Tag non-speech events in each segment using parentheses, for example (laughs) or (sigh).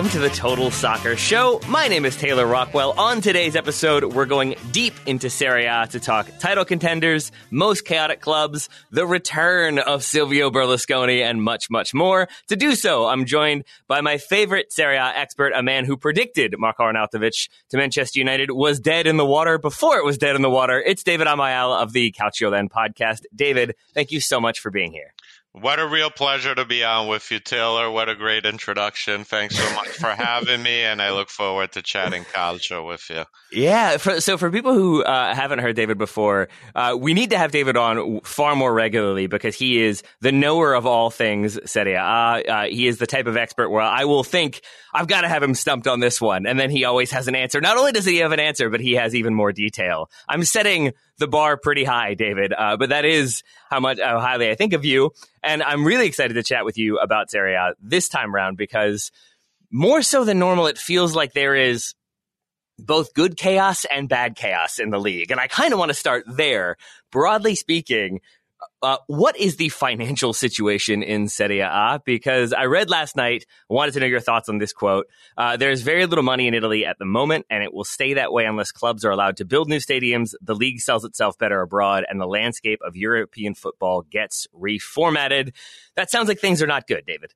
Welcome to the Total Soccer Show. My name is Taylor Rockwell. On today's episode, we're going deep into Serie A to talk title contenders, most chaotic clubs, the return of Silvio Berlusconi, and much, much more. To do so, I'm joined by my favorite Serie A expert, a man who predicted Marko Arnautovic to Manchester United was dead in the water before it was dead in the water. It's David Amoyal of the Calcio Then podcast. David, thank you so much for being here. What a real pleasure to be on with you, Taylor. What a great introduction. Thanks so much for having me, and I look forward to chatting calcio with you. Yeah. For, so for people who uh, haven't heard David before, uh, we need to have David on far more regularly because he is the knower of all things Serie. Uh, he is the type of expert where I will think I've got to have him stumped on this one, and then he always has an answer. Not only does he have an answer, but he has even more detail. I'm setting the bar pretty high, David, uh, but that is how much how highly I think of you, and I'm really excited to chat with you about Serie A this time around because more so than normal, it feels like there is both good chaos and bad chaos in the league. And I kind of want to start there. Broadly speaking, uh, what is the financial situation in Serie A? Because I read last night, I wanted to know your thoughts on this quote. Uh, there's very little money in Italy at the moment, and it will stay that way unless clubs are allowed to build new stadiums. The league sells itself better abroad, and the landscape of European football gets reformatted. That sounds like things are not good, David.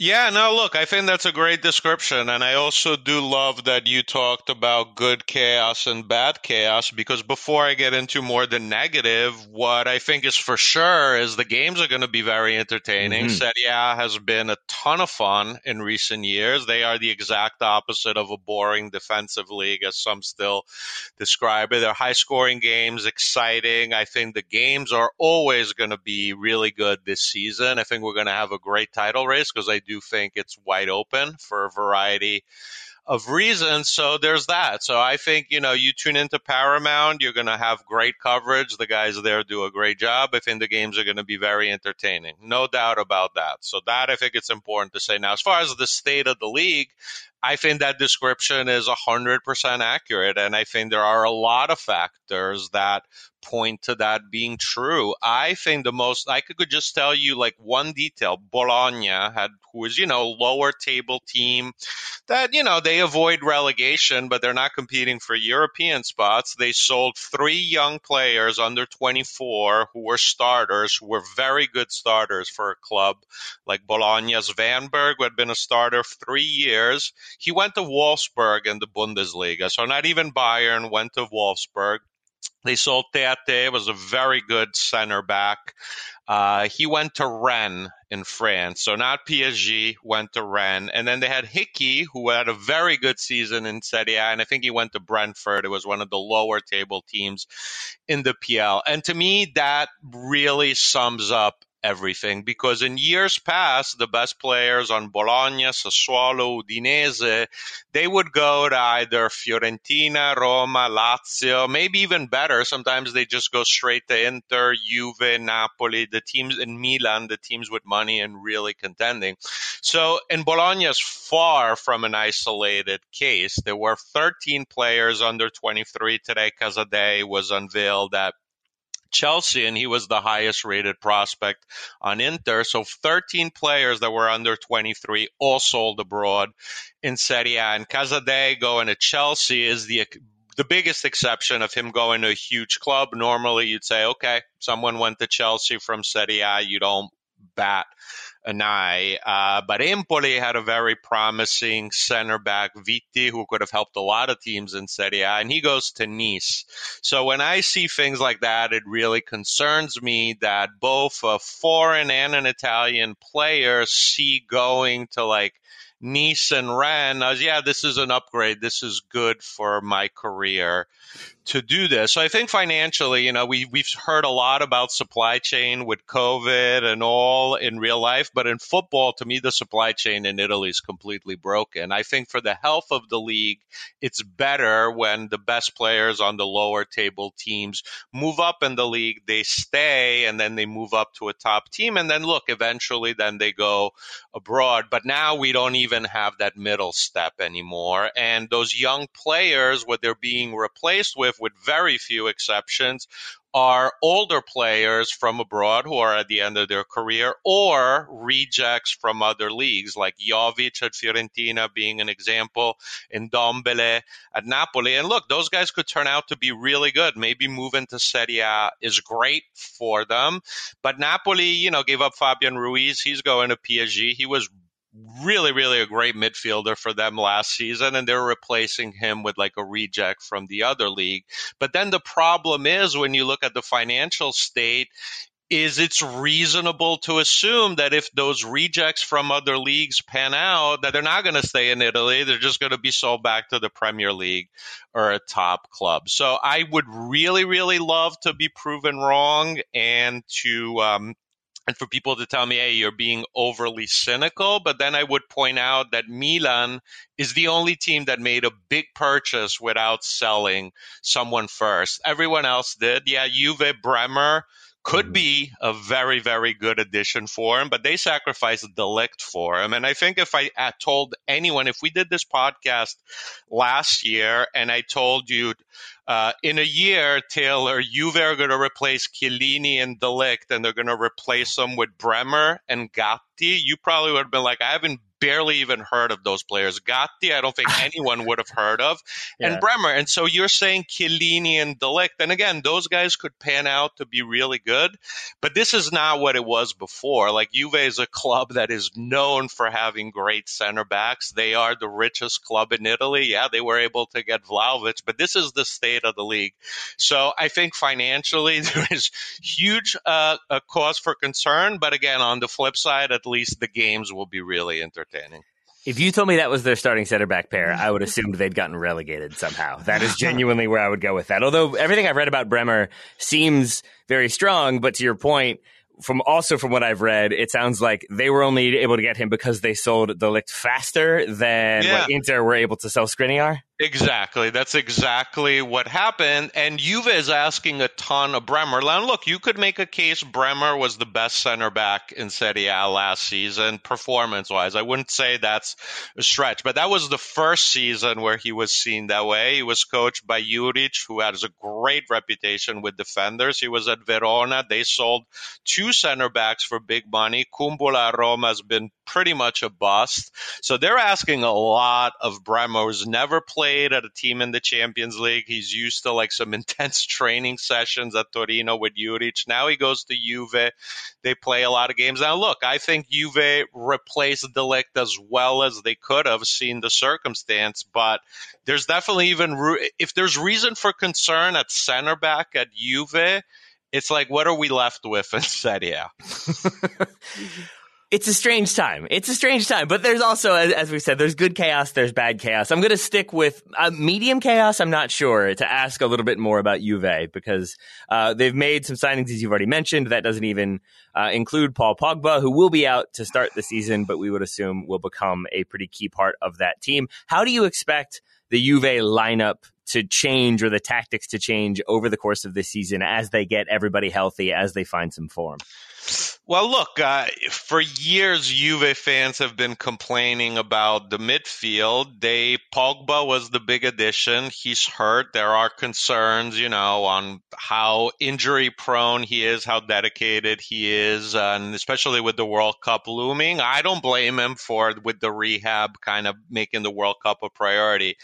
Yeah, no, look, I think that's a great description. And I also do love that you talked about good chaos and bad chaos because before I get into more the negative, what I think is for sure is the games are going to be very entertaining. Mm-hmm. A has been a ton of fun in recent years. They are the exact opposite of a boring defensive league, as some still describe it. They're high scoring games, exciting. I think the games are always going to be really good this season. I think we're going to have a great title race because I do think it's wide open for a variety of reasons. So there's that. So I think, you know, you tune into Paramount, you're going to have great coverage. The guys there do a great job. I think the games are going to be very entertaining. No doubt about that. So that I think it's important to say. Now, as far as the state of the league, I think that description is 100% accurate. And I think there are a lot of factors that point to that being true. I think the most, I could just tell you like one detail. Bologna had, who is, you know, lower table team that, you know, they avoid relegation, but they're not competing for European spots. They sold three young players under 24 who were starters, who were very good starters for a club like Bologna Svanberg, who had been a starter three years. He went to Wolfsburg in the Bundesliga. So not even Bayern went to Wolfsburg. They sold Theate, was a very good center back. Uh, he went to Rennes in France. So not PSG, went to Rennes. And then they had Hickey, who had a very good season in Serie A. And I think he went to Brentford. It was one of the lower table teams in the PL. And to me, that really sums up everything because in years past, the best players on Bologna, Sassuolo, Udinese, they would go to either Fiorentina, Roma, Lazio, maybe even better. Sometimes they just go straight to Inter, Juve, Napoli, the teams in Milan, the teams with money and really contending. So, and Bologna is far from an isolated case. There were 13 players under 23 today. Casadei was unveiled at Chelsea, and he was the highest rated prospect on Inter. So 13 players that were under 23 all sold abroad in Serie A. And Casadei going to Chelsea is the the biggest exception of him going to a huge club. Normally, you'd say, okay, someone went to Chelsea from Serie A. You don't bat an eye. Uh, but Empoli had a very promising center back, Viti, who could have helped a lot of teams in Serie A, and he goes to Nice. So when I see things like that, it really concerns me that both a foreign and an Italian player see going to like Nice and Rennes. I was, yeah, this is an upgrade. This is good for my career to do this. So I think financially, you know, we we've heard a lot about supply chain with COVID and all in real life, but in football, to me, the supply chain in Italy is completely broken. I think for the health of the league, it's better when the best players on the lower table teams move up in the league, they stay, and then they move up to a top team, and then look, eventually, then they go abroad. But now we don't even have that middle step anymore, and those young players, what they're being replaced with with very few exceptions, are older players from abroad who are at the end of their career or rejects from other leagues, like Jovic at Fiorentina being an example, and Ndombele at Napoli. And look, those guys could turn out to be really good. Maybe moving to Serie A is great for them. But Napoli, you know, gave up Fabian Ruiz. He's going to PSG. He was really, really a great midfielder for them last season, and they're replacing him with like a reject from the other league. But then the problem is when you look at the financial state, is it's reasonable to assume that if those rejects from other leagues pan out, that they're not going to stay in Italy. They're just going to be sold back to the Premier League or a top club. So I would really, really love to be proven wrong and to um, and for people to tell me, hey, you're being overly cynical. But then I would point out that Milan is the only team that made a big purchase without selling someone first. Everyone else did. Yeah, Juve, Bremer could mm-hmm. be a very, very good addition for him, but they sacrificed de Ligt for him. And I think if I told anyone, if we did this podcast last year and I told you, uh, in a year, Taylor, Juve are going to replace Chiellini and de Ligt, and they're going to replace them with Bremer and Gatti. You probably would have been like, I haven't barely even heard of those players. Gatti, I don't think (laughs) anyone would have heard of, yeah. and Bremer. And so you're saying Chiellini and de Ligt. And again, those guys could pan out to be really good, but this is not what it was before. Like Juve is a club that is known for having great center backs. They are the richest club in Italy. Yeah, they were able to get Vlahovic, but this is the state of the league. So I think financially (laughs) there is huge uh, a cause for concern. But again, on the flip side, at least the games will be really entertaining entertaining. If you told me that was their starting center back pair, I would assume they'd gotten relegated somehow. That is genuinely where I would go with that. Although everything I've read about Bremer seems very strong, but to your point, from also from what I've read, it sounds like they were only able to get him because they sold de Ligt faster than yeah. what Inter were able to sell Skriniar. Exactly. That's exactly what happened. And Juve is asking a ton of Bremer. Now, look, you could make a case Bremer was the best center back in Serie A last season, performance wise. I wouldn't say that's a stretch, but that was the first season where he was seen that way. He was coached by Juric, who has a great reputation with defenders. He was at Verona. They sold two center backs for big money. Kumbulla Roma has been pretty much a bust. So they're asking a lot of Bremer, who's never played at a team in the Champions League. He's used to like some (laughs) intense training sessions at Torino with Juric. Now he goes to Juve. They play a lot of games. Now, look, I think Juve replaced de Ligt as well as they could have seen the circumstance, but there's definitely even, if there's reason for concern at center back at Juve, it's like, what are we left with in (laughs) Serie A? (laughs) it's a strange time. It's a strange time, but there's also, as, as we said, there's good chaos, there's bad chaos. I'm going to stick with uh, medium chaos. I'm not sure to ask a little bit more about Juve because uh, they've made some signings, as you've already mentioned. That doesn't even uh, include Paul Pogba, who will be out to start the season, but we would assume will become a pretty key part of that team. How do you expect the Juve lineup to change or the tactics to change over the course of this season as they get everybody healthy, as they find some form? Well, look, uh, for years, Juve fans have been complaining about the midfield. They Pogba was the big addition. He's hurt. There are concerns, you know, on how injury prone he is, how dedicated he is, and especially with the World Cup looming. I don't blame him for with the rehab kind of making the World Cup a priority.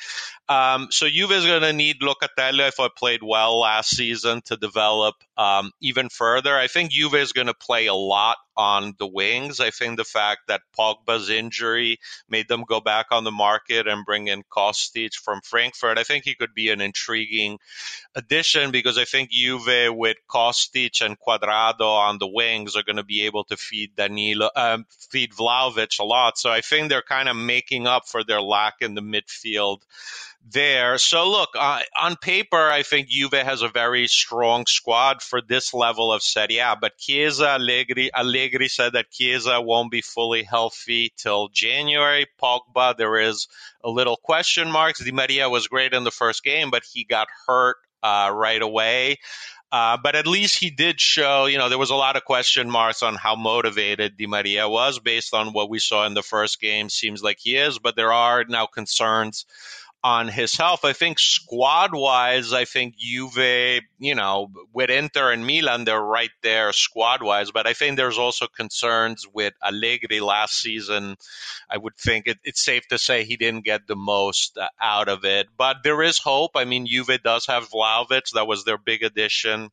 Um, so Juve is going to need Locatelli if I played well last season to develop um, even further. I think Juve is going to play a lot on the wings. I think the fact that Pogba's injury made them go back on the market and bring in Kostic from Frankfurt, I think he could be an intriguing addition because I think Juve with Kostic and Cuadrado on the wings are going to be able to feed Danilo, um, feed Vlahovic a lot. So I think they're kind of making up for their lack in the midfield there. So look, uh, on paper, I think Juve has a very strong squad for this level of Serie A. But Chiesa, Allegri, Allegri said that Chiesa won't be fully healthy till January. Pogba, there is a little question marks. Di Maria was great in the first game, but he got hurt uh, right away. Uh, but at least he did show, you know, there was a lot of question marks on how motivated Di Maria was based on what we saw in the first game. Seems like he is, but there are now concerns on his health. I think squad wise, I think Juve, you know, with Inter and Milan, they're right there squad wise. But I think there's also concerns with Allegri last season. I would think it, it's safe to say he didn't get the most uh, out of it. But there is hope. I mean, Juve does have Vlahovic. That was their big addition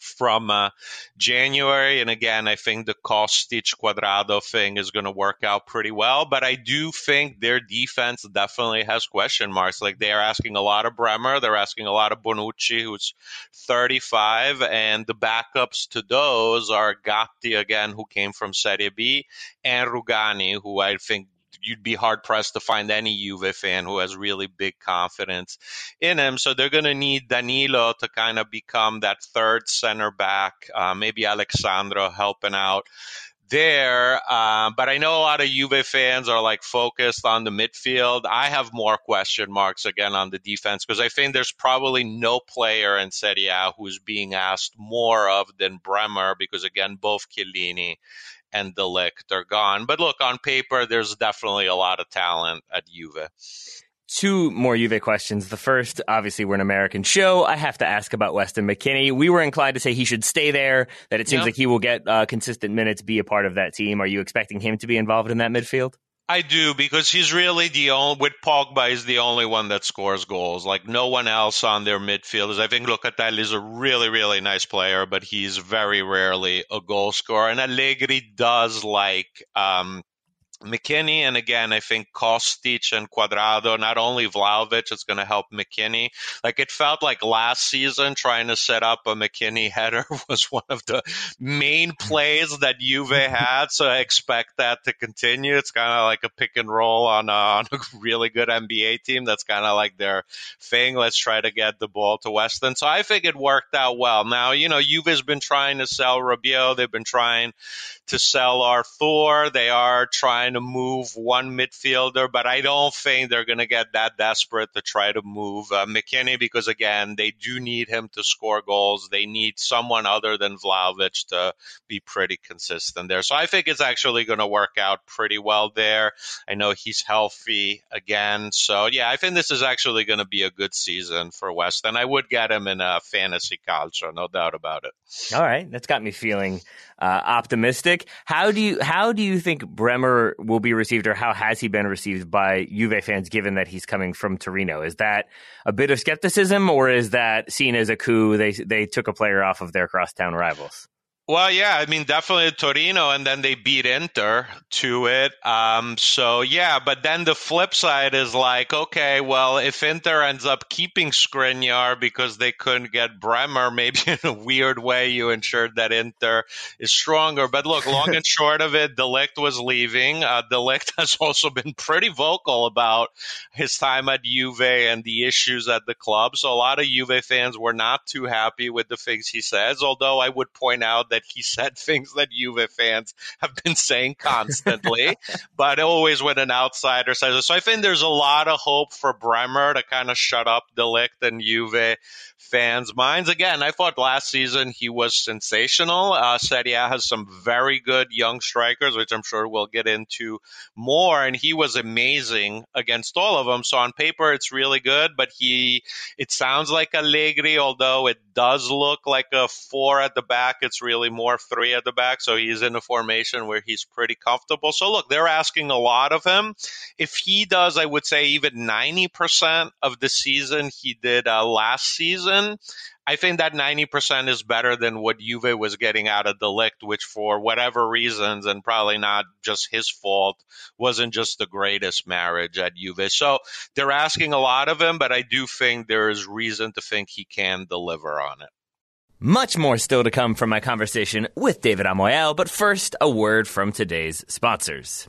from uh, January. And again, I think the Kostic Cuadrado thing is going to work out pretty well. But I do think their defense definitely has question marks. Like they are asking a lot of Bremer, they're asking a lot of Bonucci, who's 35, and the backups to those are Gatti again, who came from Serie B, and Rugani, who I think you'd be hard pressed to find any Juve fan who has really big confidence in him. So they're going to need Danilo to kind of become that third center back, uh, maybe Alex Sandro helping out there. Uh, but I know a lot of Juve fans are like focused on the midfield. I have more question marks again on the defense because I think there's probably no player in Serie A who's being asked more of than Bremer because again, both Chiellini and de Ligt are gone. But look, on paper, there's definitely a lot of talent at Juve. Two more Juve questions. The first, obviously, we're an American show. I have to ask about Weston McKennie. We were inclined to say he should stay there, that it seems yep. like he will get uh, consistent minutes, be a part of that team. Are you expecting him to be involved in that midfield? I do because he's really the only with Pogba is the only one that scores goals. Like no one else on their midfielders. I think Locatelli is a really really nice player, but he's very rarely a goal scorer. And Allegri does like um, McKennie, and again, I think Kostic and Cuadrado, not only Vlahovic, it's going to help McKennie. Like it felt like last season, trying to set up a McKennie (laughs) header was one of the main plays that Juve had. So I expect that to continue. It's kind of like a pick and roll on a, on a really good NBA team. That's kind of like their thing. Let's try to get the ball to Weston. So I think it worked out well. Now, you know, Juve's been trying to sell Rabiot. They've been trying to sell Arthur. They are trying to move one midfielder, but I don't think they're going to get that desperate to try to move uh, McKennie because, again, they do need him to score goals. They need someone other than Vlahovic to be pretty consistent there. So I think it's actually going to work out pretty well there. I know he's healthy again. So, yeah, I think this is actually going to be a good season for West. And I would get him in a fantasy calcio, no doubt about it. All right. That's got me feeling uh, optimistic. How do you how do you think Bremer will be received, or how has he been received by Juve fans, given that he's coming from Torino? Is that a bit of skepticism, or is that seen as a coup? They they took a player off of their crosstown rivals. Well, yeah, I mean, definitely Torino, and then they beat Inter to it. Um, so, yeah, but then the flip side is like, okay, well, if Inter ends up keeping Skriniar because they couldn't get Bremer, (laughs) maybe in a weird way you ensured that Inter is stronger. But look, long and (laughs) short of it, de Ligt was leaving. Uh, de Ligt (laughs) has also been pretty vocal about his time at Juve and the issues at the club. So, a lot of Juve fans were not too happy with the things he says, although I would point out that that he said (laughs) things that Juve fans have been saying constantly, but always with an outsider says it. So I think there's a lot of hope for Bremer to kind of shut up de Ligt and Juve fans' minds. Again, I thought last season he was sensational. Uh, Serie A has some very good young strikers, which I'm sure we'll get into more, and he was amazing against all of them. So on paper, it's really good, but he, it sounds like Allegri, although it does look like a four at the back. It's really more three at the back. So he's in a formation where he's pretty comfortable. So look, they're asking a lot of him. If he does, I would say even 90% of the season he did uh, last season, I think that 90% is better than what Juve was getting out of de Ligt, which for whatever reasons, and probably not just his fault, wasn't just the greatest marriage at Juve. So they're asking a lot of him, but I do think there is reason to think he can deliver on it. Much more still to come from my conversation with David Amoyal, but first, a word from today's sponsors.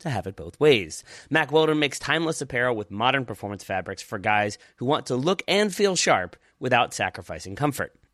to have it both ways. Mack Weldon makes timeless apparel with modern performance fabrics for guys who want to look and feel sharp without sacrificing comfort.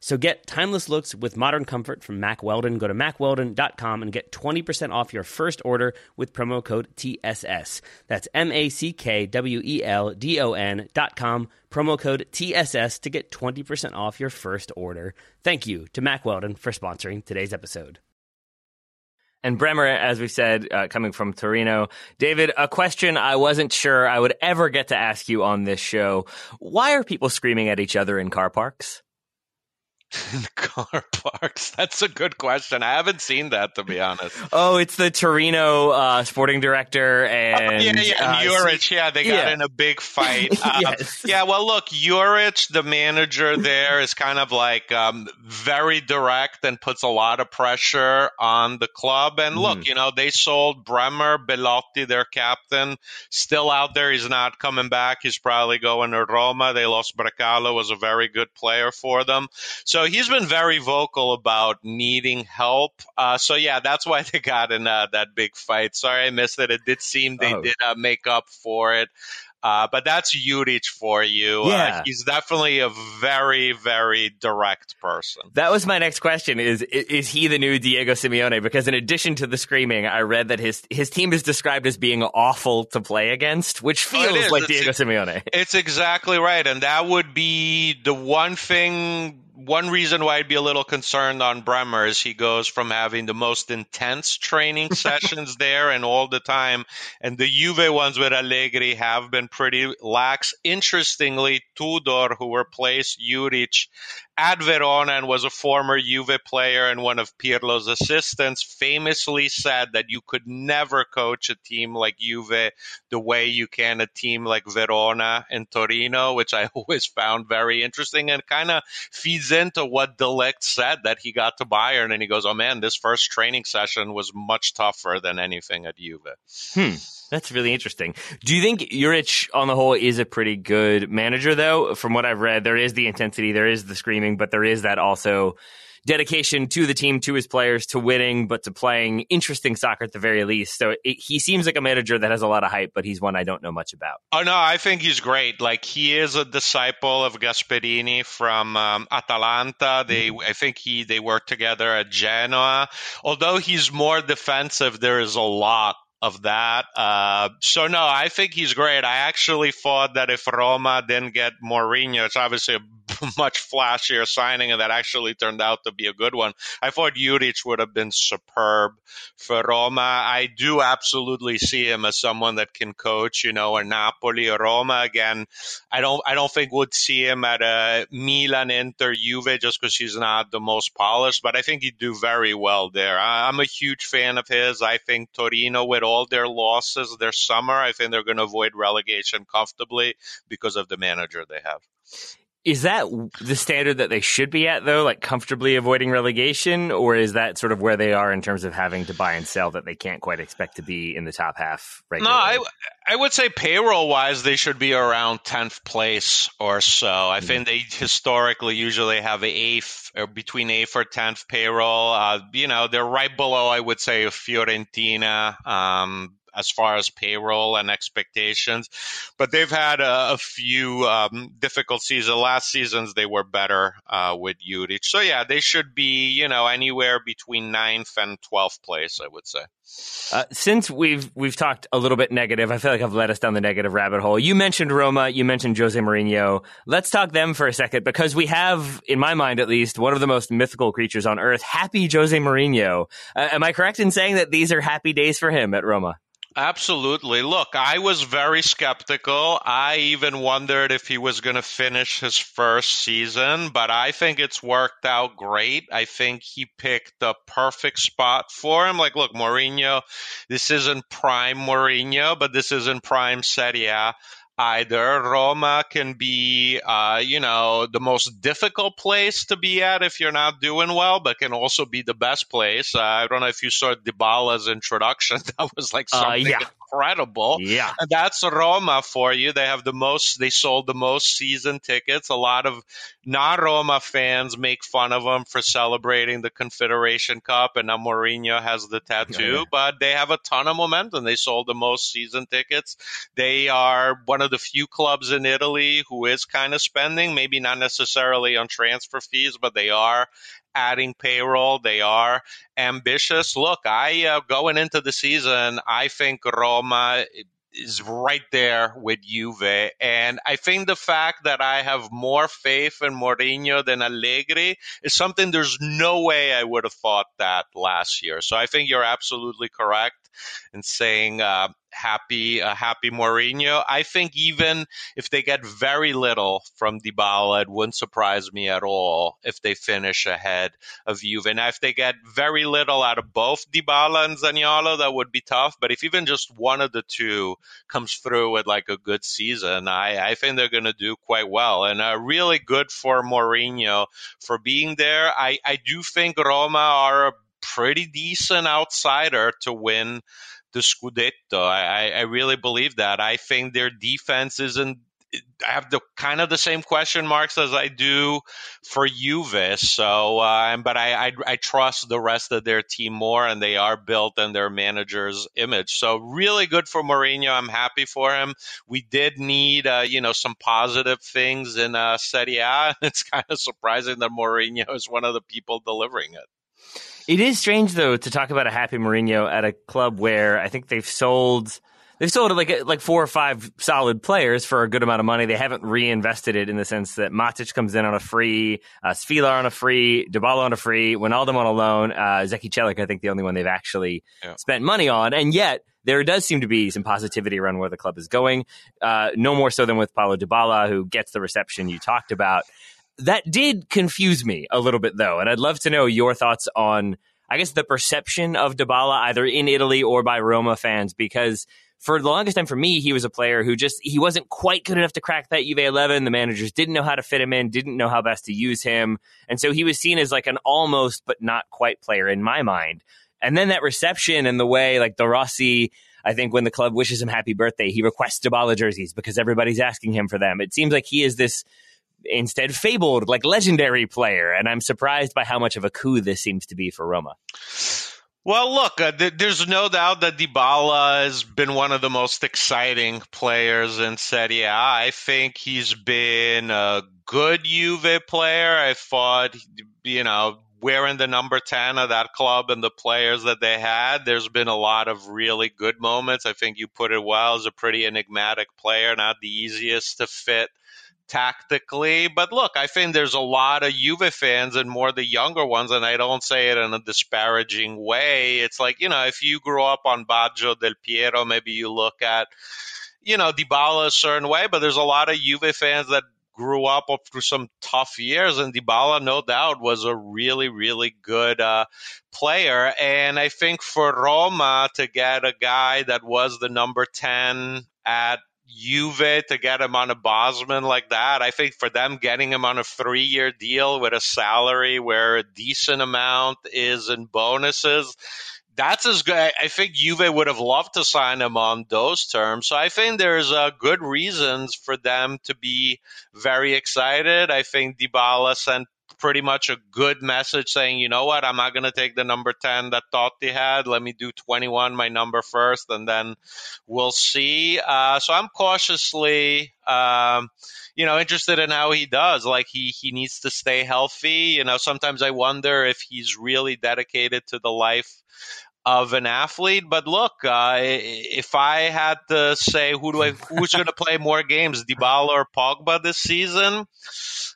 So get timeless looks with modern comfort from Mack Weldon. Go to mackweldon.com and get 20% off your first order with promo code TSS. That's M A C K W E L D O N.com, promo code TSS to get 20% off your first order. Thank you to Mack Weldon for sponsoring today's episode. And Bremer, as we said, uh, coming from Torino. David, a question I wasn't sure I would ever get to ask you on this show. Why are people screaming at each other in car parks? (laughs) in car parks? That's a good question. I haven't seen that to be honest. Oh, it's the Torino uh, sporting director and oh, yeah, yeah, uh, Juric. Yeah, they got yeah. in a big (laughs) fight. Um, yes. Yeah, well, look, Juric, the manager there, is kind of like um, very direct and puts a lot of pressure on the club. And look, mm. you know, they sold Bremer, Belotti, their captain, still out there. He's not coming back. He's probably going to Roma. They lost Brekalo, was a very good player for them. So so he's been very vocal about needing help. Uh, so yeah, that's why they got in uh, that big fight. Sorry I missed it. It did seem they oh. did uh, make up for it. Uh, but that's Juric for you. Uh, yeah. He's definitely a very, very direct person. That was my next question is, is he the new Diego Simeone? Because in addition to the screaming, I read that his, his team is described as being awful to play against, which oh, feels like it's, Diego Simeone. It's exactly right. And that would be the one thing one reason why I'd be a little concerned on Bremer is he goes from having the most intense training (laughs) sessions there and all the time, and the Juve ones with Allegri have been pretty lax. Interestingly, Tudor, who replaced Juric at Verona and was a former Juve player and one of Pirlo's assistants, famously said that you could never coach a team like Juve the way you can a team like Verona and Torino, which I (laughs) always found very interesting and kind of feeds into what De Ligt said that he got to Bayern and he goes, "Oh man, this first training session was much tougher than anything at Juve." Hmm. That's really interesting. Do you think Juric, on the whole, is a pretty good manager, though? From what I've read, there is the intensity, there is the screaming, but there is that also dedication to the team, to his players, to winning, but to playing interesting soccer at the very least. So it, he seems like a manager that has a lot of hype, but he's one I don't know much about. Oh no, I think he's great. Like he is a disciple of Gasperini from um, Atalanta. They, mm-hmm. I think he they work together at Genoa. Although he's more defensive, there is a lot of that. Uh, so no, I think he's great. I actually thought that if Roma didn't get Mourinho, it's obviously a (laughs) much flashier signing, and that actually turned out to be a good one. I thought Juric would have been superb for Roma. I do absolutely see him as someone that can coach, you know, a Napoli or Roma again. I don't, I don't think would see him at a Milan, Inter, Juve just because he's not the most polished, but I think he'd do very well there. I'm a huge fan of his. I think Torino, with all their losses their summer, I think they're going to avoid relegation comfortably because of the manager they have. Is that the standard that they should be at, though, like comfortably avoiding relegation, or is that sort of where they are in terms of having to buy and sell that they can't quite expect to be in the top half? Regularly? No, I, I would say payroll wise, they should be around tenth place or so. I mm-hmm. think they historically usually have a eighth or between eighth or tenth payroll. Uh, you know, they're right below, I would say, Fiorentina. Um, as far as payroll and expectations. But they've had a, a few um, difficult seasons. Last seasons they were better uh, with Juric. So yeah, they should be you know anywhere between ninth and twelfth place, I would say. Uh, since we've we've talked a little bit negative, I feel like I've led us down the negative rabbit hole. You mentioned Roma, you mentioned Jose Mourinho. Let's talk them for a second because we have, in my mind at least, one of the most mythical creatures on earth. Happy Jose Mourinho. Uh, am I correct in saying that these are happy days for him at Roma? Absolutely. Look, I was very skeptical. I even wondered if he was going to finish his first season, but I think it's worked out great. I think he picked the perfect spot for him. Like, look, Mourinho, this isn't prime Mourinho, but this isn't prime Serie A either. Roma can be, uh, you know, the most difficult place to be at if you're not doing well, but can also be the best place. Uh, I don't know if you saw Dybala's introduction. (laughs) That was like uh, something uh, yeah incredible. Yeah. And that's Roma for you. They have the most, they sold the most season tickets. A lot of non Roma fans make fun of them for celebrating the Confederation Cup, and now Mourinho has the tattoo, yeah. but they have a ton of momentum. They sold the most season tickets. They are one of the few clubs in Italy who is kind of spending, maybe not necessarily on transfer fees, but they are adding payroll. They are ambitious. Look, I uh, going into the season, I think Roma is right there with Juve. And I think the fact that I have more faith in Mourinho than Allegri is something there's no way I would have thought that last year. So I think you're absolutely correct in saying uh, happy uh, happy Mourinho. I think even if they get very little from Dybala, it wouldn't surprise me at all if they finish ahead of Juve. And if they get very little out of both Dybala and Zaniolo, that would be tough. But if even just one of the two comes through with like a good season, I, I think they're going to do quite well. And uh, really good for Mourinho for being there. I, I do think Roma are pretty decent outsider to win the Scudetto. I, I really believe that. I think their defense isn't. I have the kind of the same question marks as I do for Juve. So, uh, but I, I, I trust the rest of their team more, and they are built in their manager's image. So, really good for Mourinho. I'm happy for him. We did need, uh, you know, some positive things in uh, Serie A. (laughs) It's kind of surprising that Mourinho is one of the people delivering it. It is strange though to talk about a happy Mourinho at a club where I think they've sold they've sold like like four or five solid players for a good amount of money. They haven't reinvested it in the sense that Matic comes in on a free, uh, Svilar on a free, Dybala on a free, Wijnaldum on a loan, uh, Zeki Celik, I think the only one they've actually yeah. spent money on, and yet there does seem to be some positivity around where the club is going. Uh, no more so than with Paulo Dybala, who gets the reception you talked about. That did confuse me a little bit, though, and I'd love to know your thoughts on, I guess, the perception of Dybala either in Italy or by Roma fans, because for the longest time for me, he was a player who just he wasn't quite good enough to crack that Juve eleven. The managers didn't know how to fit him in, didn't know how best to use him, and so he was seen as like an almost but not quite player in my mind. And then that reception and the way like De Rossi, I think when the club wishes him happy birthday, he requests Dybala jerseys because everybody's asking him for them. It seems like he is this instead fabled, like legendary player, and I'm surprised by how much of a coup this seems to be for Roma. Well, look, uh, th- there's no doubt that Dybala has been one of the most exciting players in Serie A. I think he's been a good Juve player. I thought, you know, wearing the number 10 of that club and the players that they had, there's been a lot of really good moments. I think you put it well as a pretty enigmatic player, not the easiest to fit tactically. But look, I think there's a lot of Juve fans and more the younger ones, and I don't say it in a disparaging way. It's like, you know, if you grew up on Baggio del Piero, maybe you look at, you know, Dybala a certain way, but there's a lot of Juve fans that grew up through some tough years, and Dybala, no doubt, was a really, really good uh, player. And I think for Roma to get a guy that was the number 10 at Juve to get him on a Bosman like that. I think for them getting him on a three year deal with a salary where a decent amount is in bonuses, that's as good. I think Juve would have loved to sign him on those terms. So I think there's uh, good reasons for them to be very excited. I think Dybala sent pretty much a good message saying, you know what, I'm not going to take the number 10 that Totti had. Let me do 21, my number first, and then we'll see. Uh, so I'm cautiously, um, you know, interested in how he does. Like he, he needs to stay healthy. You know, sometimes I wonder if he's really dedicated to the life of an athlete. But look, uh, if I had to say who do I who's going to play more games, Dybala or Pogba this season,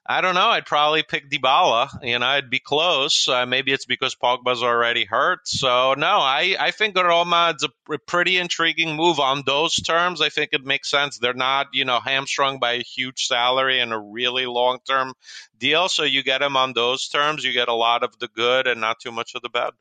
I don't know. I'd probably pick Dybala. You know, I'd be close. Uh, maybe it's because Pogba's already hurt. So no, I I think Roma is a pretty intriguing move on those terms. I think it makes sense. They're not you know hamstrung by a huge salary and a really long term deal. So you get them on those terms, you get a lot of the good and not too much of the bad.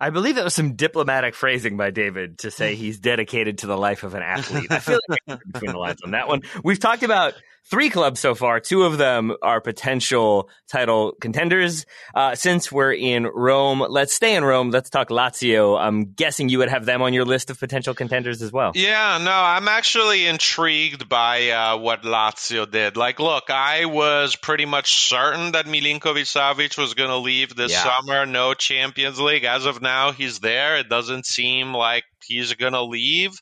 I believe that was some diplomatic phrasing by David to say (laughs) he's dedicated to the life of an athlete. I feel like between the lines on that one. We've talked about three clubs so far. Two of them are potential title contenders. Uh, since we're in Rome, let's stay in Rome. Let's talk Lazio. I'm guessing you would have them on your list of potential contenders as well. Yeah, no, I'm actually intrigued by uh, what Lazio did. Like, look, I was pretty much certain that Milinkovic Savic was going to leave this yeah. summer. No Champions League. As of now, he's there. It doesn't seem like he's going to leave.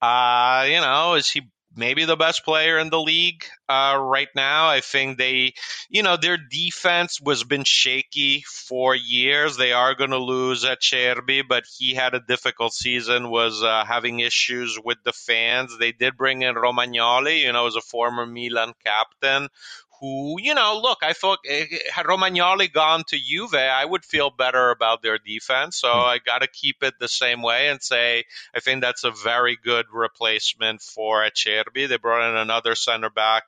Uh, you know, is he maybe the best player in the league uh, right now. I think they, you know, their defense was been shaky for years. They are going to lose Acerbi, but he had a difficult season. Was uh, having issues with the fans. They did bring in Romagnoli, you know, as a former Milan captain, who, you know, look, I thought eh, eh, had Romagnoli gone to Juve, I would feel better about their defense. So mm. I got to keep it the same way and say I think that's a very good replacement for Acerbi. They brought in another center back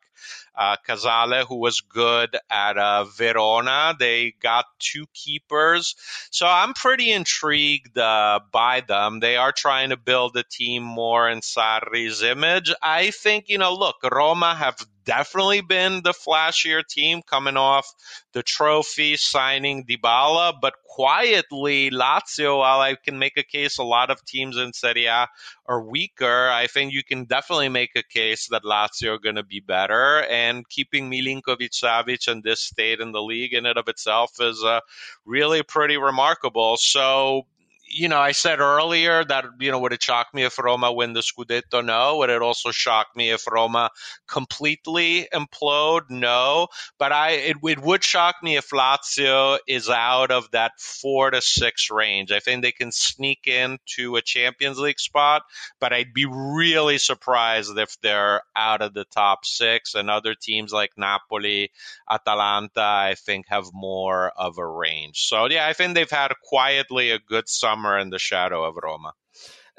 uh, Casale, who was good at uh, Verona. They got two keepers. So I'm pretty intrigued uh, by them. They are trying to build a team more in Sarri's image. I think, you know, look, Roma have definitely been the flashier team coming off the trophy, signing Dybala, but quietly, Lazio, while I can make a case a lot of teams in Serie A are weaker, I think you can definitely make a case that Lazio are going to be better. And keeping Milinkovic Savic in this state in the league in and of itself is uh, really pretty remarkable. So you know, I said earlier that, you know, would it shock me if Roma win the Scudetto? No. Would it also shock me if Roma completely implode? No. But I, it, it would shock me if Lazio is out of that four to six range. I think they can sneak into a Champions League spot, but I'd be really surprised if they're out of the top six and other teams like Napoli, Atalanta, I think have more of a range. So yeah, I think they've had quietly a good summer in the shadow of Roma.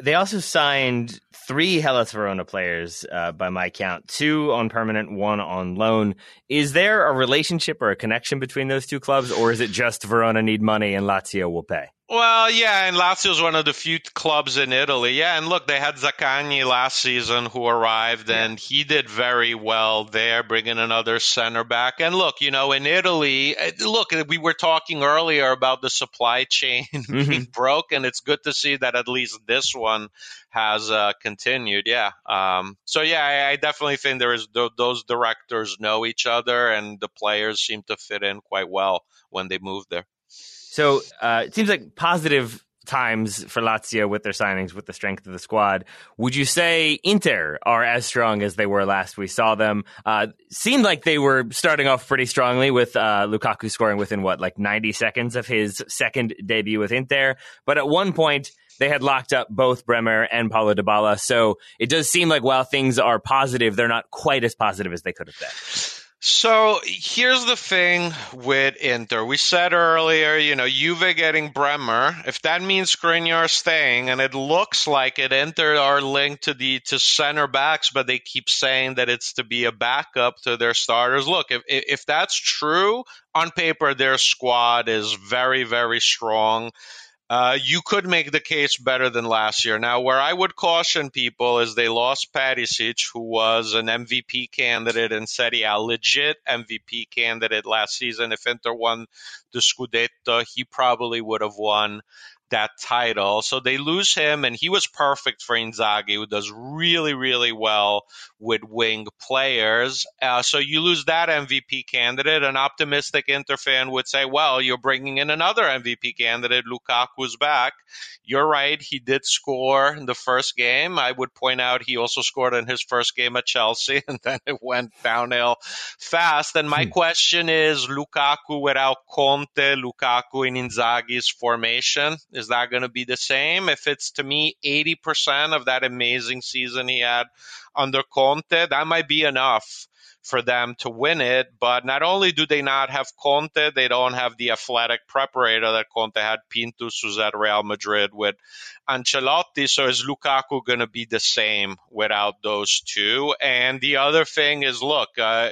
They also signed three Hellas Verona players, uh, by my count, two on permanent, one on loan. Is there a relationship or a connection between those two clubs, or is it just Verona need money and Lazio will pay? Well, yeah, and Lazio is one of the few clubs in Italy. Yeah, and look, they had Zaccagni last season who arrived, yeah. and he did very well there, bringing another center back. And look, you know, in Italy, eh, look, we were talking earlier about the supply (laughs) chain mm-hmm. being broken. It's good to see that at least this one has uh, continued. Yeah. Um, so yeah, I, I, definitely think there is th- those directors know each other, and the players seem to fit in quite well when they move there. So uh, it seems like positive times for Lazio with their signings, with the strength of the squad. Would you say Inter are as strong as they were last we saw them? Uh, seemed like they were starting off pretty strongly with uh, Lukaku scoring within what, like 90 seconds of his second debut with Inter. But at one point, they had locked up both Bremer and Paulo Dybala. So it does seem like while things are positive, they're not quite as positive as they could have been. So here's the thing with Inter. We said earlier, you know, Juve getting Bremer. If that means Skriniar staying, and it looks like it, Inter are linked to the to center backs, but they keep saying that it's to be a backup to their starters. Look, if if that's true, on paper their squad is very very strong uh, you could make the case better than last year. Now, where I would caution people is they lost Perisic, who was an MVP candidate in Serie A, legit MVP candidate last season. If Inter won the Scudetto, he probably would have won that title. So they lose him, and he was perfect for Inzaghi, who does really, really well with wing players. Uh, so you lose that MVP candidate. An optimistic Inter fan would say, well, you're bringing in another MVP candidate. Lukaku's back. You're right. He did score in the first game. I would point out he also scored in his first game at Chelsea, (laughs) and then it went downhill fast. And my hmm. question is Lukaku without Conte, Lukaku in Inzaghi's formation is that going to be the same? If it's to me 80% of that amazing season he had under Conte, that might be enough for them to win it. But not only do they not have Conte, they don't have the athletic preparator that Conte had, Pintus, who's at Real Madrid with Ancelotti. So is Lukaku going to be the same without those two? And the other thing is, look, uh,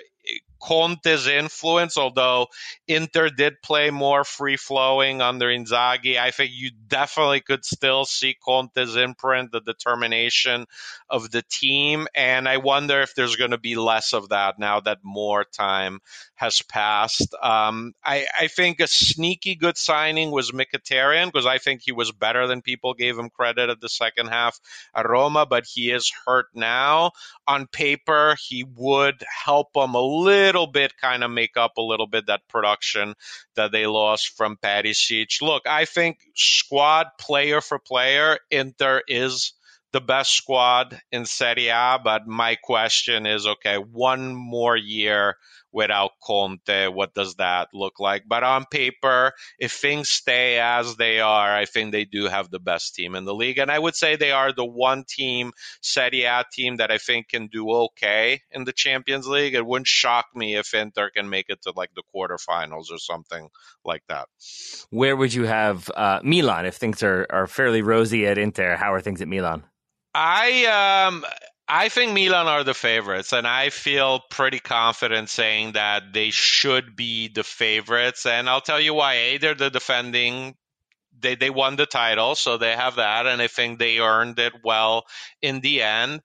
Conte's influence, although Inter did play more free flowing under Inzaghi, I think you definitely could still see Conte's imprint, the determination of the team. And I wonder if there's going to be less of that now that more time has passed. Um, I, I, think a sneaky good signing was Mkhitaryan because I think he was better than people gave him credit at the second half at Roma, but he is hurt now. On paper, he would help them a little bit, kind of make up a little bit that production that they lost from Patty Perisic. Look, I think squad player for player, Inter is the best squad in Serie A, but my question is okay, one more year without Conte, what does that look like? But on paper, if things stay as they are, I think they do have the best team in the league. And I would say they are the one team, Serie A team, that I think can do okay in the Champions League. It wouldn't shock me if Inter can make it to like the quarterfinals or something like that. Where would you have uh, Milan if things are, are fairly rosy at Inter? How are things at Milan? I um I think Milan are the favorites, and I feel pretty confident saying that they should be the favorites. And I'll tell you why. A, they're the defending they they won the title, so they have that, and I think they earned it well in the end.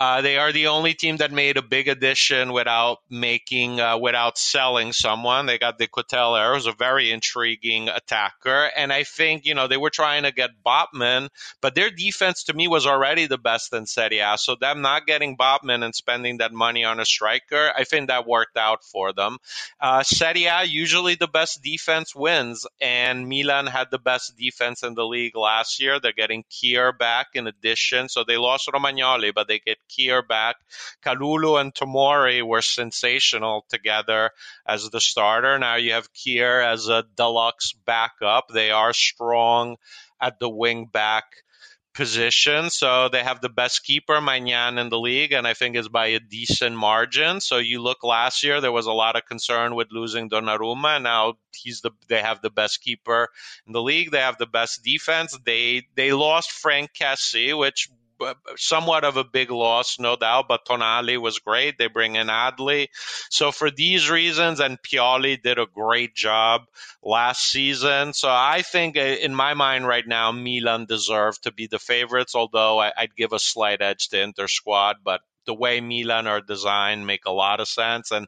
Uh, they are the only team that made a big addition without making, uh, without selling someone. They got De Ketelaere, who's a very intriguing attacker. And I think, you know, they were trying to get Botman, but their defense to me was already the best in Serie A. So them not getting Botman and spending that money on a striker, I think that worked out for them. Uh, Serie A, usually the best defense wins, and Milan had the best defense in the league last year. They're getting Kjaer back in addition. So they lost Romagnoli, but they get Kjaer back. Kalulu and Tomori were sensational together as the starter. Now you have Kjaer as a deluxe backup. They are strong at the wing back position. So they have the best keeper, Maignan, in the league, and I think is by a decent margin. So you look last year, there was a lot of concern with losing Donnarumma. Now he's the they have the best keeper in the league. They have the best defense. They they lost Franck Kessie, which somewhat of a big loss, no doubt, but Tonali was great. They bring in Adli. So for these reasons, and Pioli did a great job last season. So I think uh, in my mind right now, Milan deserve to be the favorites, although I'd give a slight edge to Inter squad, but the way Milan are designed make a lot of sense, and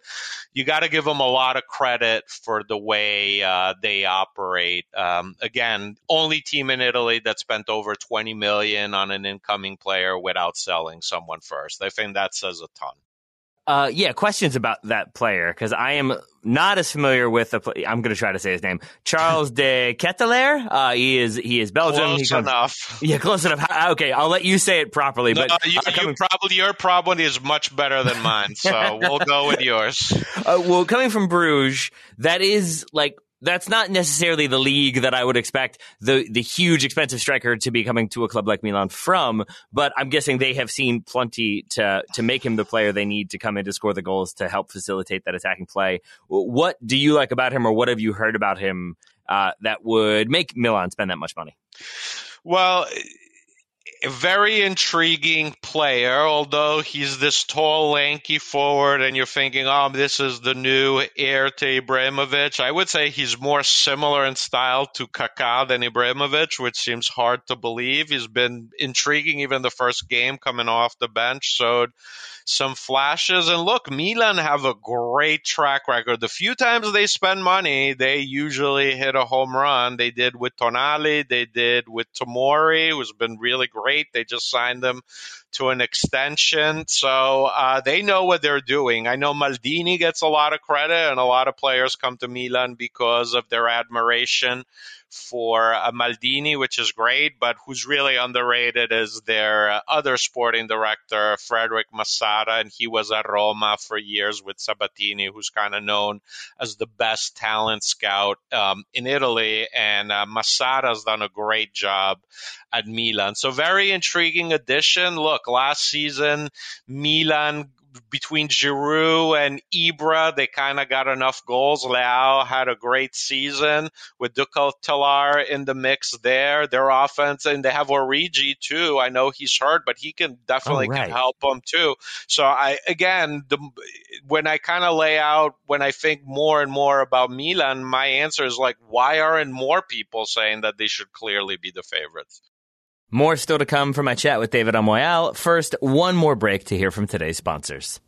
you got to give them a lot of credit for the way uh, they operate. Um, again, only team in Italy that spent over 20 million on an incoming player without selling someone first. I think that says a ton. Uh, yeah, questions about that player because I am not as familiar with the. Play- I'm going to try to say his name, Charles (laughs) de Ketelaere. Uh, he is he is Belgian. Close comes, enough. (laughs) Yeah, close enough. Okay, I'll let you say it properly. No, but you, uh, coming, you probably your problem is much better than mine, so (laughs) we'll go with yours. Uh, well, coming from Bruges, that is like that's not necessarily the league that I would expect the the huge expensive striker to be coming to a club like Milan from. But I'm guessing they have seen plenty to to make him the player they need to come in to score the goals to help facilitate that attacking play. What do you like about him, or what have you heard about him uh, that would make Milan spend that much money? Well, a very intriguing player, although he's this tall, lanky forward, and you're thinking, oh, this is the new heir to Ibrahimovic. I would say he's more similar in style to Kaká than Ibrahimovic, which seems hard to believe. He's been intriguing even the first game coming off the bench, showed some flashes. And look, Milan have a great track record. The few times they spend money, they usually hit a home run. They did with Tonali, they did with Tomori, who's been really great. They just signed them to an extension. So uh, they know what they're doing. I know Maldini gets a lot of credit, and a lot of players come to Milan because of their admiration for uh, Maldini, which is great, but who's really underrated is their uh, other sporting director, Frederic Massara, and he was at Roma for years with Sabatini, who's kind of known as the best talent scout um, in Italy. And uh, Massara's done a great job at Milan. So very intriguing addition. Look, last season, Milan between Giroud and Ibra, they kind of got enough goals. Leao had a great season with De Ketelaere in the mix there. Their offense, and they have Origi too. I know he's hurt, but he can definitely oh, right. can help them too. So I again, the, when I kind of lay out, when I think more and more about Milan, my answer is like, why aren't more people saying that they should clearly be the favorites? More still to come from my chat with David Amoyal. First, one more break to hear from today's sponsors.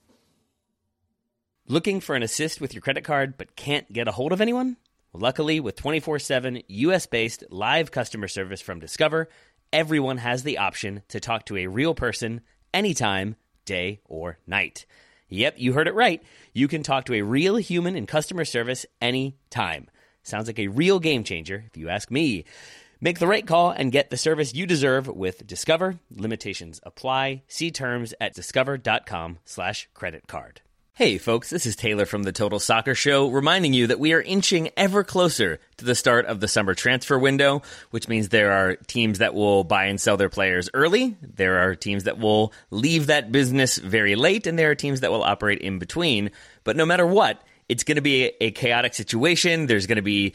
Looking for an assist with your credit card but can't get a hold of anyone? Luckily, with 24 7 US based live customer service from Discover, everyone has the option to talk to a real person anytime, day or night. Yep, you heard it right. You can talk to a real human in customer service anytime. Sounds like a real game changer, if you ask me. Make the right call and get the service you deserve with Discover. Limitations apply. See terms at discover.com slash credit card. Hey folks, this is Taylor from the Total Soccer Show, reminding you that we are inching ever closer to the start of the summer transfer window, which means there are teams that will buy and sell their players early, there are teams that will leave that business very late, and there are teams that will operate in between. But no matter what, it's going to be a chaotic situation. There's going to be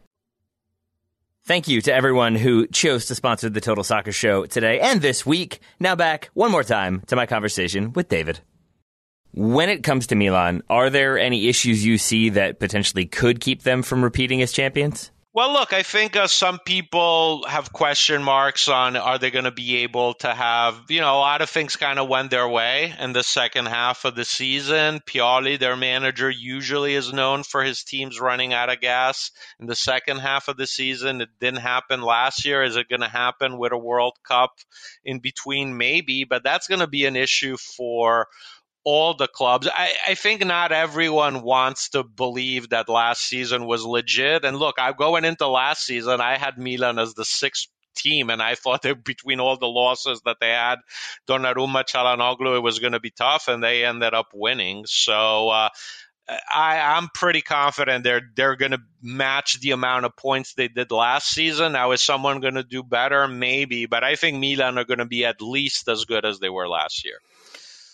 Thank you to everyone who chose to sponsor the Total Soccer Show today and this week. Now back one more time to my conversation with David. When it comes to Milan, are there any issues you see that potentially could keep them from repeating as champions? Well, look, I think uh, some people have question marks on are they going to be able to have, you know, a lot of things kind of went their way in the second half of the season. Pioli, their manager, usually is known for his teams running out of gas in the second half of the season. It didn't happen last year. Is it going to happen with a World Cup in between? Maybe, but that's going to be an issue for all the clubs. I, I, think not everyone wants to believe that last season was legit. And look, I'm going into last season, I had Milan as the sixth team, and I (laughs) thought that between all the losses that they had, Donnarumma, Calhanoglu, it was going to be tough, and they ended up winning. So. Uh, I, I'm pretty confident they're they're going to match the amount of points they did last season. Now, is someone going to do better? Maybe, but I think Milan are going to be at least as good as they were last year.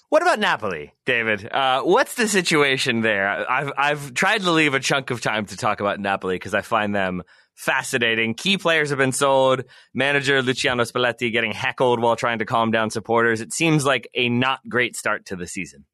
What about Napoli, David? Uh, what's the situation there? I've I've tried to leave a chunk of time to talk about Napoli because I find them fascinating. Key players have been sold. Manager Luciano Spalletti getting heckled while trying to calm down supporters. It seems like a not great start to the season.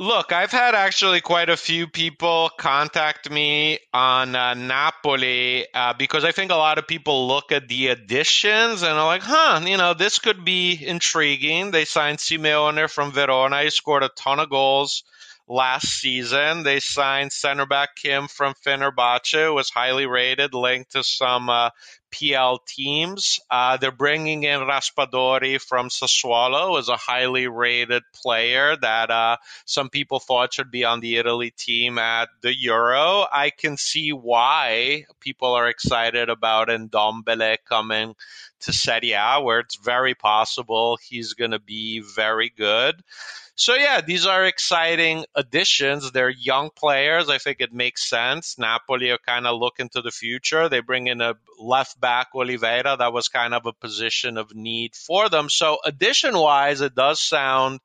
Look, I've had actually quite a few people contact me on uh, Napoli uh, because I think a lot of people look at the additions and are like, huh, you know, this could be intriguing. They signed Simeone from Verona. He scored a ton of goals last season. They signed center back Kim from Fenerbahce, was highly rated, linked to some uh, PL teams. Uh, they're bringing in Raspadori from Sassuolo as a highly rated player that uh, some people thought should be on the Italy team at the Euro. I can see why people are excited about Ndombele coming to Serie A, where it's very possible he's going to be very good. So yeah, these are exciting additions. They're young players. I think it makes sense. Napoli are kind of looking to the future. They bring in a left back Oliveira. That was kind of a position of need for them. So addition wise, it does sound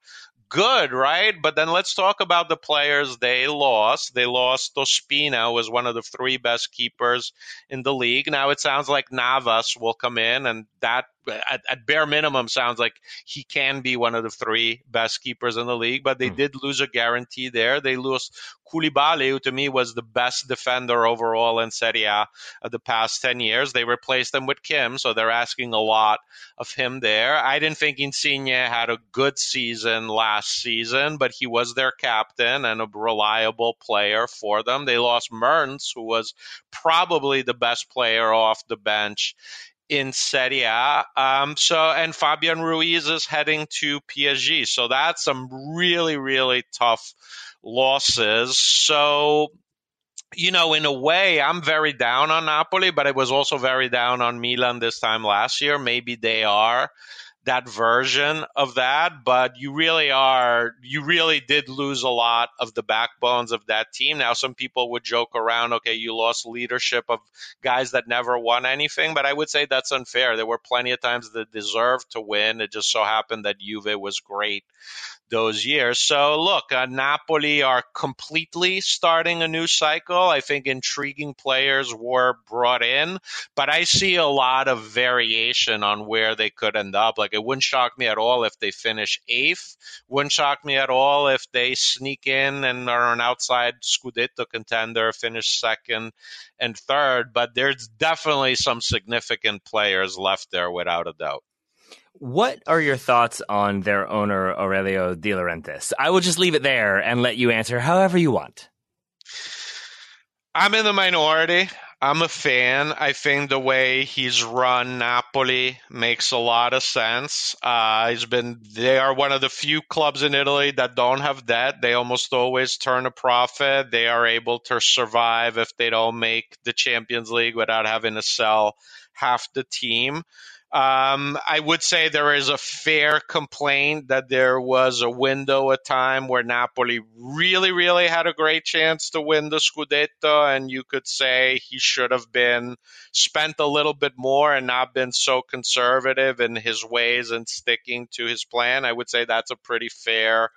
good, right? But then let's talk about the players they lost. They lost Ospina, was one of the three best keepers in the league. Now it sounds like Navas will come in, and that at, at, bare minimum sounds like he can be one of the three best keepers in the league. But they mm. did lose a guarantee there. They lose Koulibaly, who to me was the best defender overall in Serie A of the past 10 years. They replaced him with Kim, so they're asking a lot of him there. I didn't think Insigne had a good season last season, but he was their captain and a reliable player for them. They lost Mertens, who was probably the best player off the bench in Serie A. Um, so, and Fabian Ruiz is heading to PSG. So that's some really, really tough losses. So, you know, in a way, I'm very down on Napoli, but I was also very down on Milan this time last year. Maybe they are that version of that, but you really are, you really did lose a lot of the backbones of that team. Now, some people would joke around, okay, you lost leadership of guys that never won anything, but I would say that's unfair. There were plenty of times that deserved to win. It just so happened that Juve was great those years. So look, uh, Napoli are completely starting a new cycle. I think intriguing players were brought in, but I see a lot of variation on where they could end up. Like it wouldn't shock me at all if they finish eighth. Wouldn't shock me at all if they sneak in and are an outside Scudetto contender, finish second and third. But there's definitely some significant players left there without a doubt. What are your thoughts on their owner, Aurelio De Laurentiis? I will just leave it there and let you answer however you want. I'm in the minority. I'm a fan. I think the way he's run Napoli makes a lot of sense. Uh, he's been they are one of the few clubs in Italy that don't have debt. They almost always turn a profit. They are able to survive if they don't make the Champions League without having to sell half the team. Um, I would say there is a fair complaint that there was a window, a time where Napoli really, really had a great chance to win the Scudetto, and you could say he should have been spent a little bit more and not been so conservative in his ways and sticking to his plan. I would say that's a pretty fair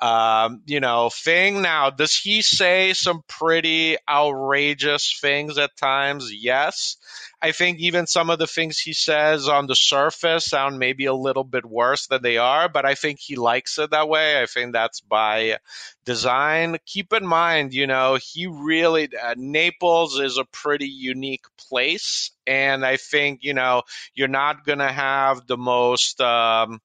um, you know, thing. Now, does he say some pretty outrageous things at times? Yes. I think even some of the things he says on the surface sound maybe a little bit worse than they are, but I think he likes it that way. I think that's by design. Keep in mind, you know, he really, uh, Naples is a pretty unique place. And I think, you know, you're not going to have the most, um,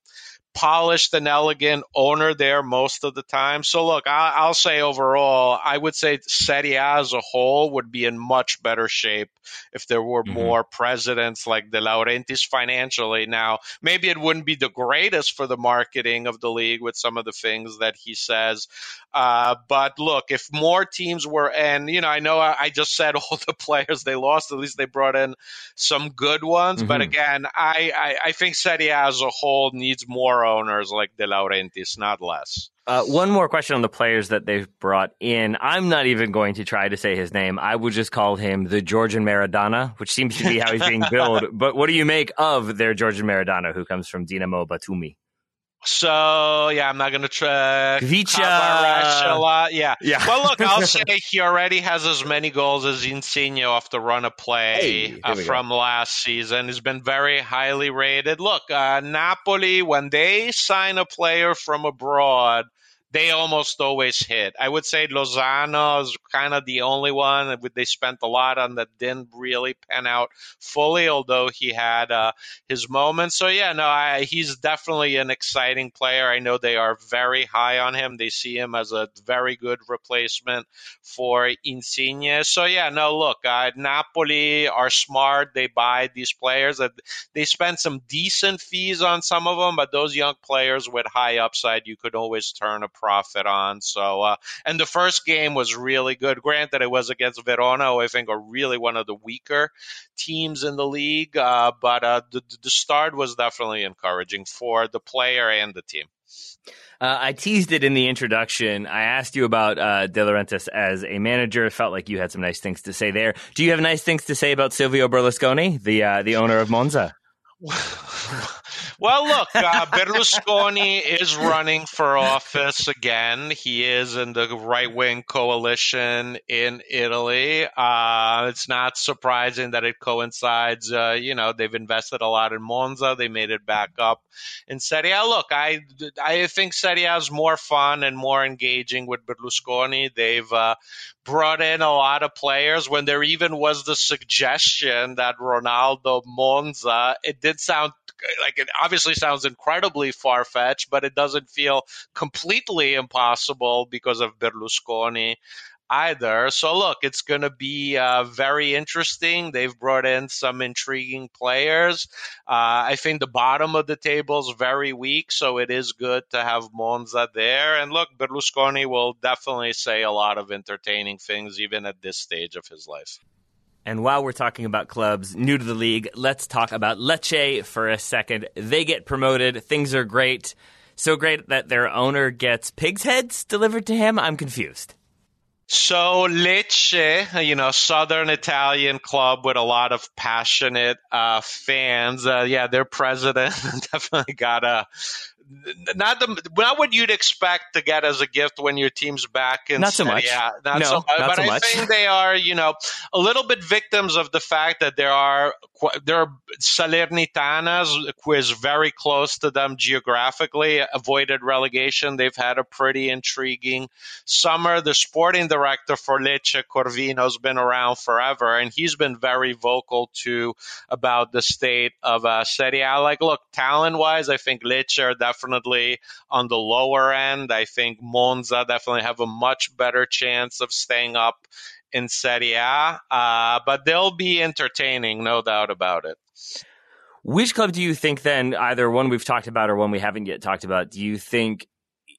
polished and elegant owner there most of the time. So look, I, will say overall, I would say Serie A as a whole would be in much better shape if there were mm-hmm. more presidents like De Laurentiis financially. Now, maybe it wouldn't be the greatest for the marketing of the league with some of the things that he says. Uh, but look, if more teams were, and you know, I know I, I, just said (laughs) all the players they lost. At least they brought in some good ones. Mm-hmm. But again, I, I, I think Serie A as a whole needs more owners like De Laurentiis, not less. Uh, one more question on the players that they've brought in. I'm not even going to try to say his name. I would just call him the Georgian Maradona, which seems to be how he's being (laughs) billed. but what do you make of their Georgian Maradona, who comes from Dinamo Batumi? So yeah, I'm not going to try. Khvicha. a lot. Yeah. Yeah. Well, look, I'll (laughs) say he already has as many goals as Insigne off the run of play hey, uh, from go. last season. He's been very highly rated. Look, uh, Napoli when they sign a player from abroad they almost always hit. I would say Lozano is kind of the only one with they spent a lot on that didn't really pan out fully, although he had uh, his moments. So yeah, no, I, he's definitely an exciting player. I know they are very high on him. They see him as a very good replacement for Insigne. So yeah, no, look, uh, Napoli are smart. They buy these players. They spend some decent fees on some of them, but those young players with high upside, you could always turn a profit on. So, uh, and the first game was really good. Granted, it was against Verona, who I think are really one of the weaker teams in the league, uh, but uh, the, the start was definitely encouraging for the player and the team. Uh, I teased it in the introduction. I asked you about uh, De Laurentiis as a manager. Felt like you had some nice things to say there. Do you have nice things to say about Silvio Berlusconi, the uh, the owner of Monza? (laughs) Well, look, uh, Berlusconi is running for office again. He is in the right wing coalition in Italy. Uh, it's not surprising that it coincides. Uh, you know, they've invested a lot in Monza. They made it back up in Serie A. Look, I I think Serie A is more fun and more engaging with Berlusconi. They've uh, brought in a lot of players. When there even was the suggestion that Ronaldo Monza, it did sound like it obviously sounds incredibly far fetched, but it doesn't feel completely impossible because of Berlusconi either. So look, it's going to be uh, very interesting. They've brought in some intriguing players. Uh, I think the bottom of the table is very weak, so it is good to have Monza there. And look, Berlusconi will definitely say a lot of entertaining things even at this stage of his life. And while we're talking about clubs new to the league, let's talk about Lecce for a second. They get promoted. Things are great. So great that their owner gets pig's heads delivered to him. I'm confused. So Lecce, you know, southern Italian club with a lot of passionate uh, fans. Uh, yeah, their president (laughs) definitely got a not the not what you'd expect to get as a gift when your team's back in not so much. Yeah, not no, so much. Not but so I much. think they are, you know, a little bit victims of the fact that there are there are Salernitanas who is very close to them geographically, avoided relegation. They've had a pretty intriguing summer. The sporting director for Lecce, Corvino, has been around forever, and he's been very vocal too about the state of uh, Serie A. Like, look, talent wise, I think Lecce are definitely on the lower end. I think Monza definitely have a much better chance of staying up in Serie A, uh, but they'll be entertaining, no doubt about it. Which club do you think then, either one we've talked about or one we haven't yet talked about, do you think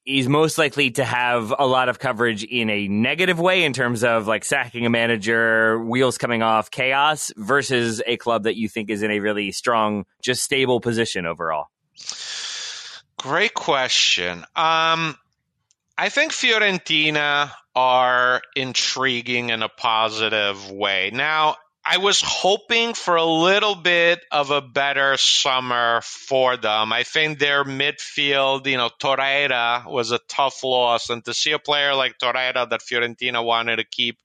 is most likely to have a lot of coverage in a negative way in terms of like sacking a manager, wheels coming off, chaos, versus a club that you think is in a really strong, just stable position overall? Great question. Um, I think Fiorentina are intriguing in a positive way. Now, I was hoping for a little bit of a better summer for them. I think their midfield, you know, Torreira was a tough loss. And to see a player like Torreira that Fiorentina wanted to keep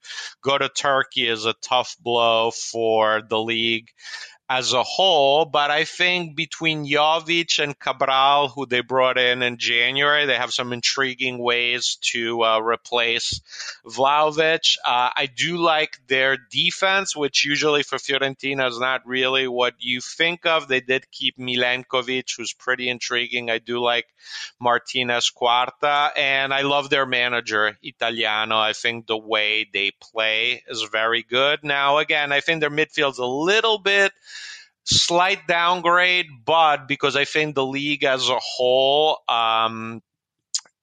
go to Turkey is a tough blow for the league as a whole. But I think between Jovic and Cabral, who they brought in in January, they have some intriguing ways to uh, replace Vlahovic. Uh, I do like their defense, which usually for Fiorentina is not really what you think of. They did keep Milenkovic, who's pretty intriguing. I do like Martinez Quarta, and I love their manager, Italiano. I think the way they play is very good. Now, again, I think their midfield's a little bit slight downgrade, but because I think the league as a whole um,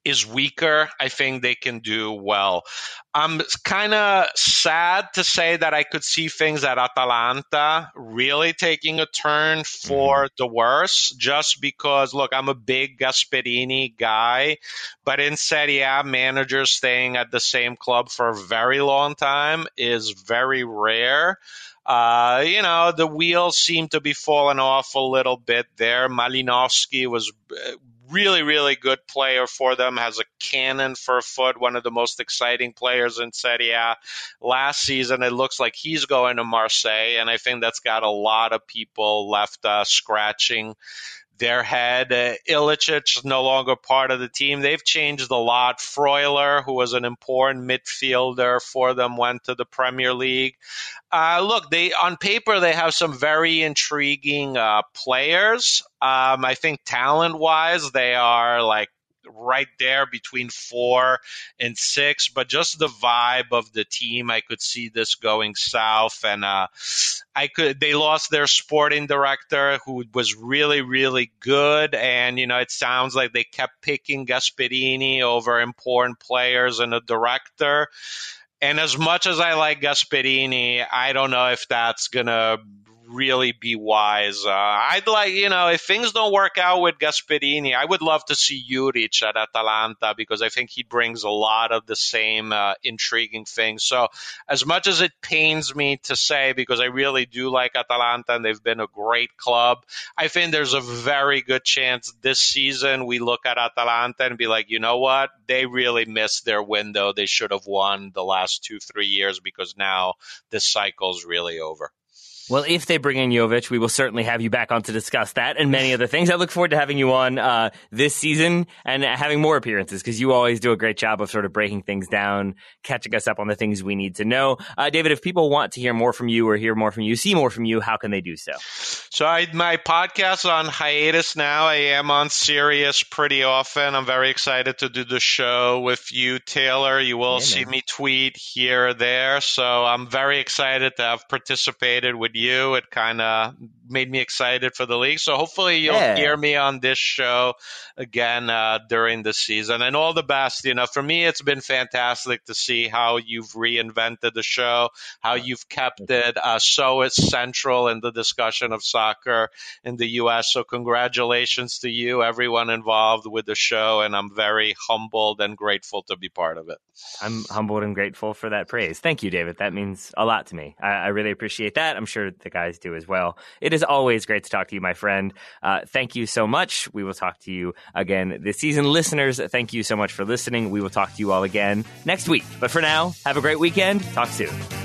is weaker, I think they can do well. I'm kind of sad to say that I could see things at Atalanta really taking a turn for mm-hmm. the worse, just because, look, I'm a big Gasperini guy, but in Serie A, managers staying at the same club for a very long time is very rare. Uh, you know, the wheels seem to be falling off a little bit there. Malinovskyi was uh, really, really good player for them, has a cannon for a foot, one of the most exciting players in Serie A. Last season, it looks like he's going to Marseille, and I think that's got a lot of people left uh, scratching their head. Uh, Ilicic is no longer part of the team. They've changed a lot. Freuler, who was an important midfielder for them, went to the Premier League. Uh, look, they on paper they have some very intriguing uh, players. Um, I think talent wise, they are like right there between four and six. But just the vibe of the team, I could see this going south. And uh, I could. They lost their sporting director, who was really, really good. And you know, it sounds like they kept picking Gasperini over important players and a director. And as much as I like Gasperini, I don't know if that's gonna really be wise. Uh, I'd like, you know, if things don't work out with Gasperini, I would love to see Juric at Atalanta because I think he brings a lot of the same uh, intriguing things. So, as much as it pains me to say, because I really do like Atalanta and they've been a great club, I think there's a very good chance this season we look at Atalanta and be like, you know what? They really missed their window. They should have won the last two, three years because now this cycle's really over. Well, if they bring in Jovic, we will certainly have you back on to discuss that and many other things. I look forward to having you on uh, this season and having more appearances because you always do a great job of sort of breaking things down, catching us up on the things we need to know. Uh, David, if people want to hear more from you or hear more from you, see more from you, how can they do so? So, I, my podcast on hiatus now. I am on Sirius pretty often. I'm very excited to do the show with you, Taylor. You will yeah, see me tweet here or there. So, I'm very excited to have participated with you. You it kind of made me excited for the league. So hopefully you'll yeah. hear me on this show again uh, during the season. And all the best. You know, for me, it's been fantastic to see how you've reinvented the show, how you've kept it uh, so central in the discussion of soccer in the U.S. So congratulations to you, everyone involved with the show, and I'm very humbled and grateful to be part of it. I'm humbled and grateful for that praise. Thank you, David. That means a lot to me. I, I really appreciate that. I'm sure the guys do as well. It is always great to talk to you, my friend. Uh, thank you so much. We will talk to you again this season. Listeners, thank you so much for listening. We will talk to you all again next week. But for now, have a great weekend. Talk soon.